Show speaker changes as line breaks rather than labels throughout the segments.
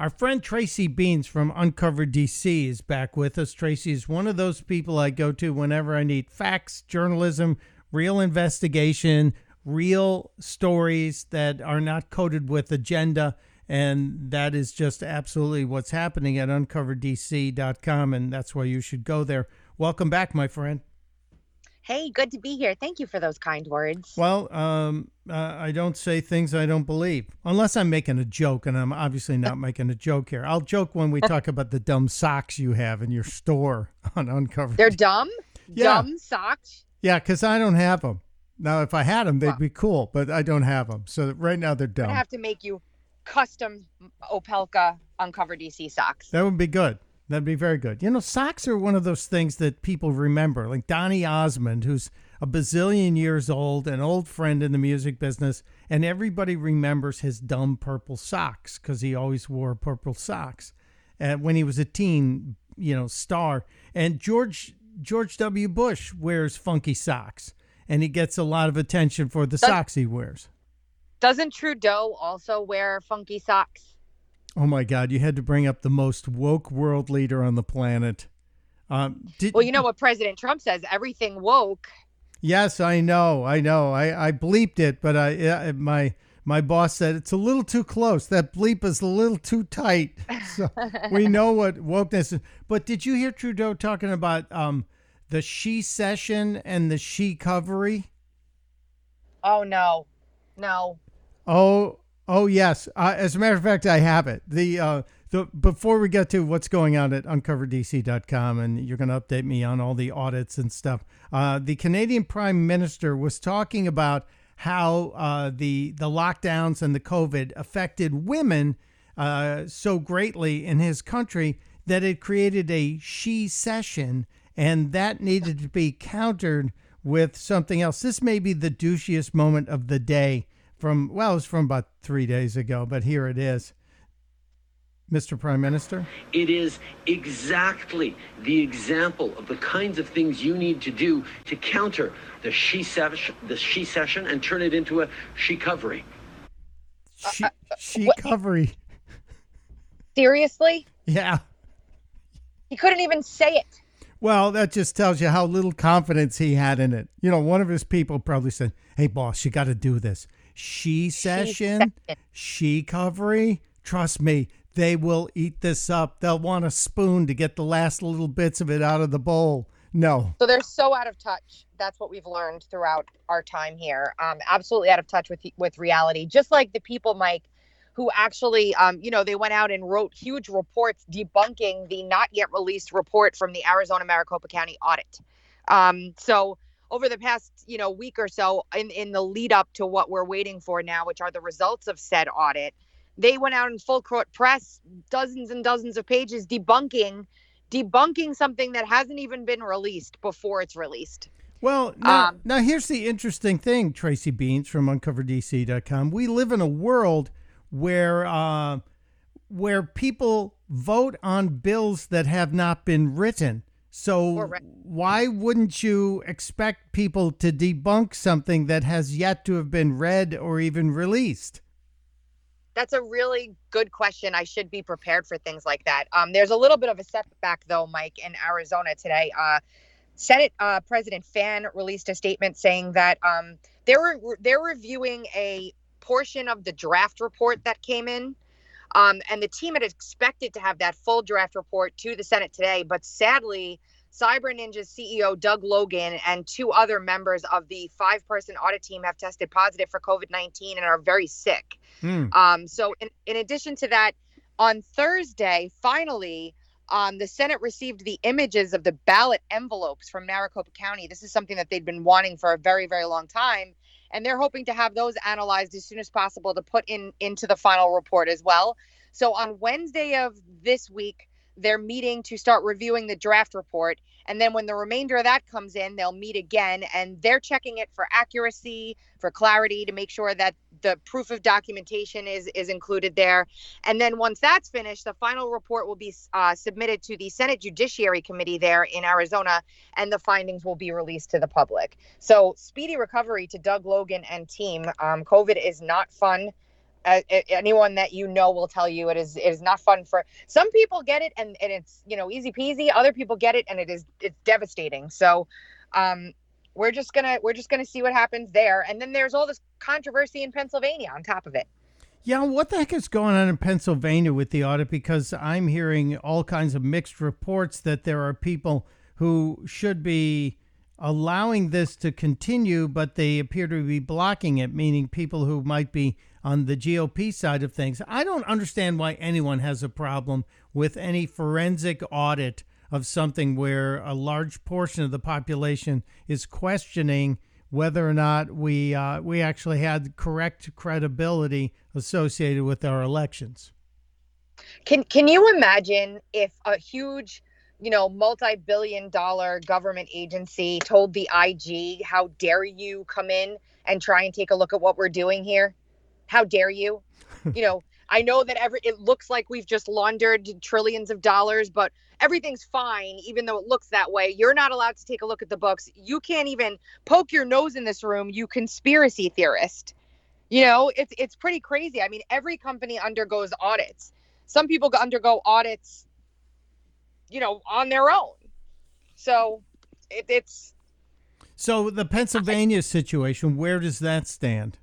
Our friend Tracy Beans from Uncover DC is back with us. Tracy is one of those people I go to whenever I need facts, journalism, real investigation, real stories that are not coated with agenda. And that is just absolutely what's happening at uncoverdc.com. And that's why you should go there. Welcome back, my friend.
Hey, good to be here. Thank you for those kind words.
Well, um, uh, I don't say things I don't believe, unless I'm making a joke, and I'm obviously not making a joke here. I'll joke when we talk about the dumb socks you have in your store on Uncovered.
They're dumb?
Yeah.
Dumb socks?
Yeah, because I don't have them. Now, if I had them, they'd be cool, but I don't have them. So right now they're dumb.
I have to make you custom Opelka Uncover DC socks.
That would be good. That'd be very good. You know, socks are one of those things that people remember. Like Donny Osmond, who's a bazillion years old, an old friend in the music business, and everybody remembers his dumb purple socks because he always wore purple socks uh, when he was a teen, you know, star. And George George W. Bush wears funky socks, and he gets a lot of attention for the socks he wears.
Doesn't Trudeau also wear funky socks?
Oh my God! You had to bring up the most woke world leader on the planet. Um, did,
Well, you know what President Trump says everything woke.
Yes, I know, I know. I, I bleeped it, but I my my boss said it's a little too close. That bleep is a little too tight. So we know what wokeness is. But did you hear Trudeau talking about um the she session and the she covery?
Oh, no. No.
Oh, oh yes. Uh, as a matter of fact, I have it. The uh, the before we get to what's going on at uncoverdc.com, and you're going to update me on all the audits and stuff. Uh, the Canadian Prime Minister was talking about how uh, the the lockdowns and the COVID affected women uh, so greatly in his country that it created a she session, and that needed to be countered with something else. This may be the douchiest moment of the day from well, it was from about three days ago, but here it is. Mr. Prime Minister?
It is exactly the example of the kinds of things you need to do to counter the she session, the she session, and turn it into a she covery.
She, she
what-
covery.
Seriously?
Yeah.
He couldn't even say it.
Well, that just tells you how little confidence he had in it. You know, one of his people probably said, Hey, boss, you got to do this. She session, she covery. Trust me, they will eat this up. They'll want a spoon to get the last little bits of it out of the bowl. No.
So they're so out of touch. That's what we've learned throughout our time here. Um, absolutely out of touch with with reality. Just like the people, Mike, who actually, um, you know, they went out and wrote huge reports debunking the not yet released report from the Arizona Maricopa County audit. Um, so over the past, you know, week or so, in in the lead up to what we're waiting for now, which are the results of said audit, they went out in full court press, dozens and dozens of pages debunking debunking something that hasn't even been released before it's released.
Well, now,
Um,
now here's the interesting thing, Tracy Beans from uncoverdc.com. We live in a world where uh, where people vote on bills that have not been written. So why wouldn't you expect people to debunk something that has yet to have been read or even released?
That's a really good question. I should be prepared for things like that. Um, there's a little bit of a setback, though, Mike, in Arizona today. Uh, Senate uh, President Fann released a statement saying that um, they're they're reviewing a portion of the draft report that came in, um, and the team had expected to have that full draft report to the Senate today, but sadly. Cyber Ninjas CEO Doug Logan and two other members of the five person audit team have tested positive for COVID 19 and are very sick.
Hmm.
Um, so, in, in addition to that, on Thursday, finally, um, the Senate received the images of the ballot envelopes from Maricopa County. This is something that they'd been wanting for a very, very long time, and they're hoping to have those analyzed as soon as possible to put in into the final report as well. So, on Wednesday of this week, they're meeting to start reviewing the draft report. And then when the remainder of that comes in, they'll meet again and they're checking it for accuracy, for clarity, to make sure that the proof of documentation is, is included there. And then once that's finished, the final report will be uh, submitted to the Senate Judiciary Committee there in Arizona, and the findings will be released to the public. So, speedy recovery to Doug Logan and team. Um, COVID is not fun. Uh, anyone that you know will tell you it is it is not fun for some people get it and, and it's you know easy peasy other people get it and it is it's devastating. So um we're just gonna we're just gonna see what happens there. And then there's all this controversy in pennsylvania on top of it.
Yeah what the heck is going on in pennsylvania with the audit? Because i'm hearing all kinds of mixed reports that there are people who should be allowing this to continue but they appear to be blocking it meaning people who might be on the GOP side of things. I don't understand why anyone has a problem with any forensic audit of something where a large portion of the population is questioning whether or not we uh, we actually had correct credibility associated with our elections.
Can can you imagine if a huge, you know, multi-billion dollar government agency told the IG, "How dare you come in and try and take a look at what we're doing here?" how dare you? you know, I know that every it looks like we've just laundered trillions of dollars, but everything's fine, even though it looks that way. You're not allowed to take a look at the books. You can't even poke your nose in this room, you conspiracy theorist. You know, it's it's pretty crazy. I mean, every company undergoes audits. Some people undergo audits, you know, on their own. So it, it's
so the Pennsylvania situation. Where does that stand?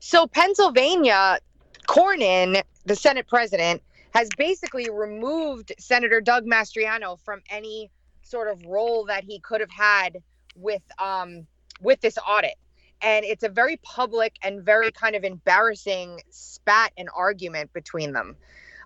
So Pennsylvania, Corman, the Senate president, has basically removed Senator Doug Mastriano from any sort of role that he could have had with um, with this audit. And it's a very public and very kind of embarrassing spat and argument between them.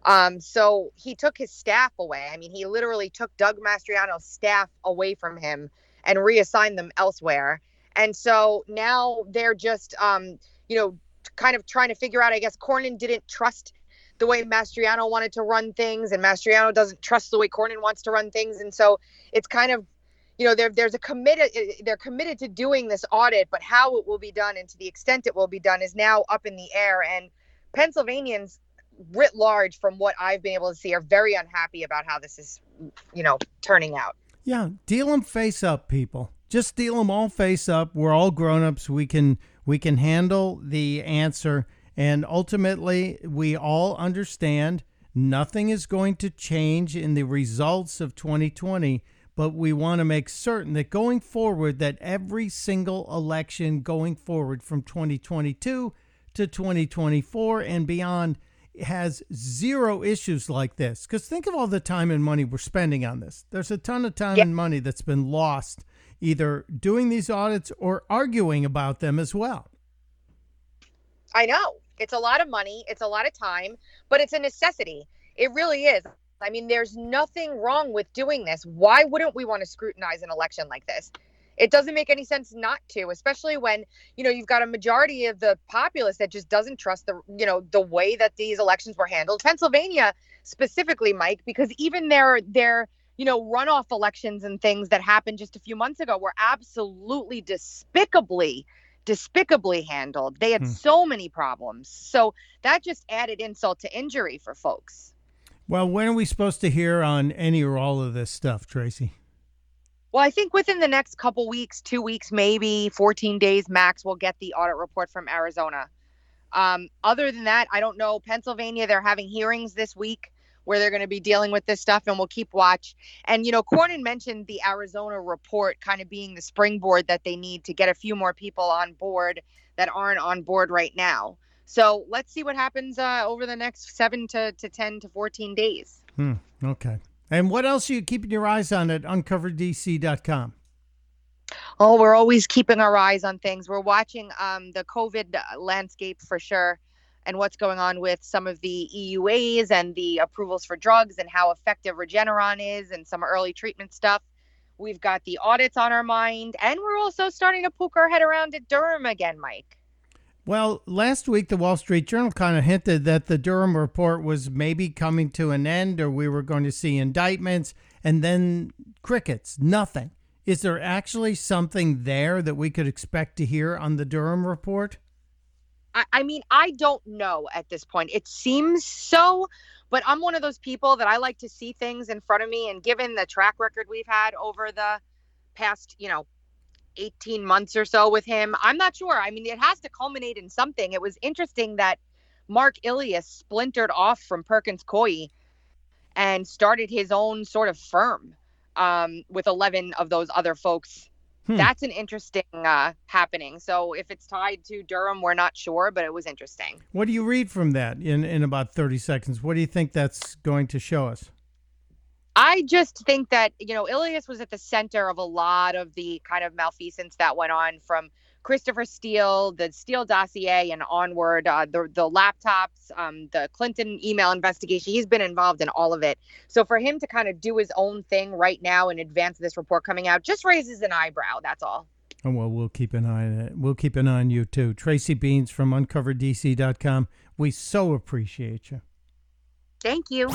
Um, so he took his staff away. I mean, he literally took Doug Mastriano's staff away from him and reassigned them elsewhere. And so now they're just um, you know, kind of trying to figure out, I guess Corman didn't trust the way Mastriano wanted to run things, and Mastriano doesn't trust the way Corman wants to run things. And so it's kind of, you know, there, there's a committed, they're committed to doing this audit, but how it will be done and to the extent it will be done is now up in the air. And Pennsylvanians writ large, from what I've been able to see, are very unhappy about how this is, you know, turning out.
Yeah, deal them face up, people. Just deal them all face up. We're all grown ups. We can we can handle the answer. And ultimately, we all understand nothing is going to change in the results of 2020 but we want to make certain that going forward that every single election going forward from 2022 to 2024 and beyond has zero issues like this because think of all the time and money we're spending on this there's a ton of time and money that's been lost either doing these audits or arguing about them as well.
I know. It's a lot of money, it's a lot of time, but it's a necessity. It really is. I mean, there's nothing wrong with doing this. Why wouldn't we want to scrutinize an election like this? It doesn't make any sense not to, especially when, you know, you've got a majority of the populace that just doesn't trust the, you know, the way that these elections were handled. Pennsylvania specifically, Mike, because even their their you know, runoff elections and things that happened just a few months ago were absolutely despicably despicably handled. They had hmm. so many problems. So that just added insult to injury for folks.
Well, when are we supposed to hear on any or all of this stuff, Tracy?
Well, I think within the next couple weeks, two weeks, maybe 14 days max, we'll get the audit report from Arizona. Um, other than that, I don't know. Pennsylvania, they're having hearings this week where they're going to be dealing with this stuff and we'll keep watch. And, you know, Corman mentioned the Arizona report kind of being the springboard that they need to get a few more people on board that aren't on board right now. So let's see what happens uh, over the next seven to, to 10 to 14 days.
Hmm. Okay. And what else are you keeping your eyes on at uncoverdc.com?
Oh, we're always keeping our eyes on things. We're watching um, the COVID landscape for sure and what's going on with some of the EUAs and the approvals for drugs and how effective Regeneron is and some early treatment stuff. We've got the audits on our mind, and we're also starting to poke our head around at Durham again, Mike.
Well, last week the Wall Street Journal kind of hinted that the Durham report was maybe coming to an end or we were going to see indictments and then crickets, nothing. Is there actually something there that we could expect to hear on the Durham report?
I, I mean, I don't know at this point. It seems so, but I'm one of those people that I like to see things in front of me. And given the track record we've had over the past, you know, 18 months or so with him. I'm not sure. I mean, it has to culminate in something. It was interesting that Marc Elias splintered off from Perkins Coie and started his own sort of firm um, with 11 of those other folks.
Hmm.
That's an interesting uh, happening. So if it's tied to Durham, we're not sure, but it was interesting.
What do you read from that in, in about 30 seconds? What do you think that's going to show us?
I just think that, you know, Elias was at the center of a lot of the kind of malfeasance that went on from Christopher Steele, the Steele dossier, and onward, uh, the, the laptops, um, the Clinton email investigation. He's been involved in all of it. So for him to kind of do his own thing right now in advance of this report coming out just raises an eyebrow. That's all.
Oh, well, we'll keep an eye on it. We'll keep an eye on you too. Tracy Beans from uncoverdc.com. We so appreciate you.
Thank you.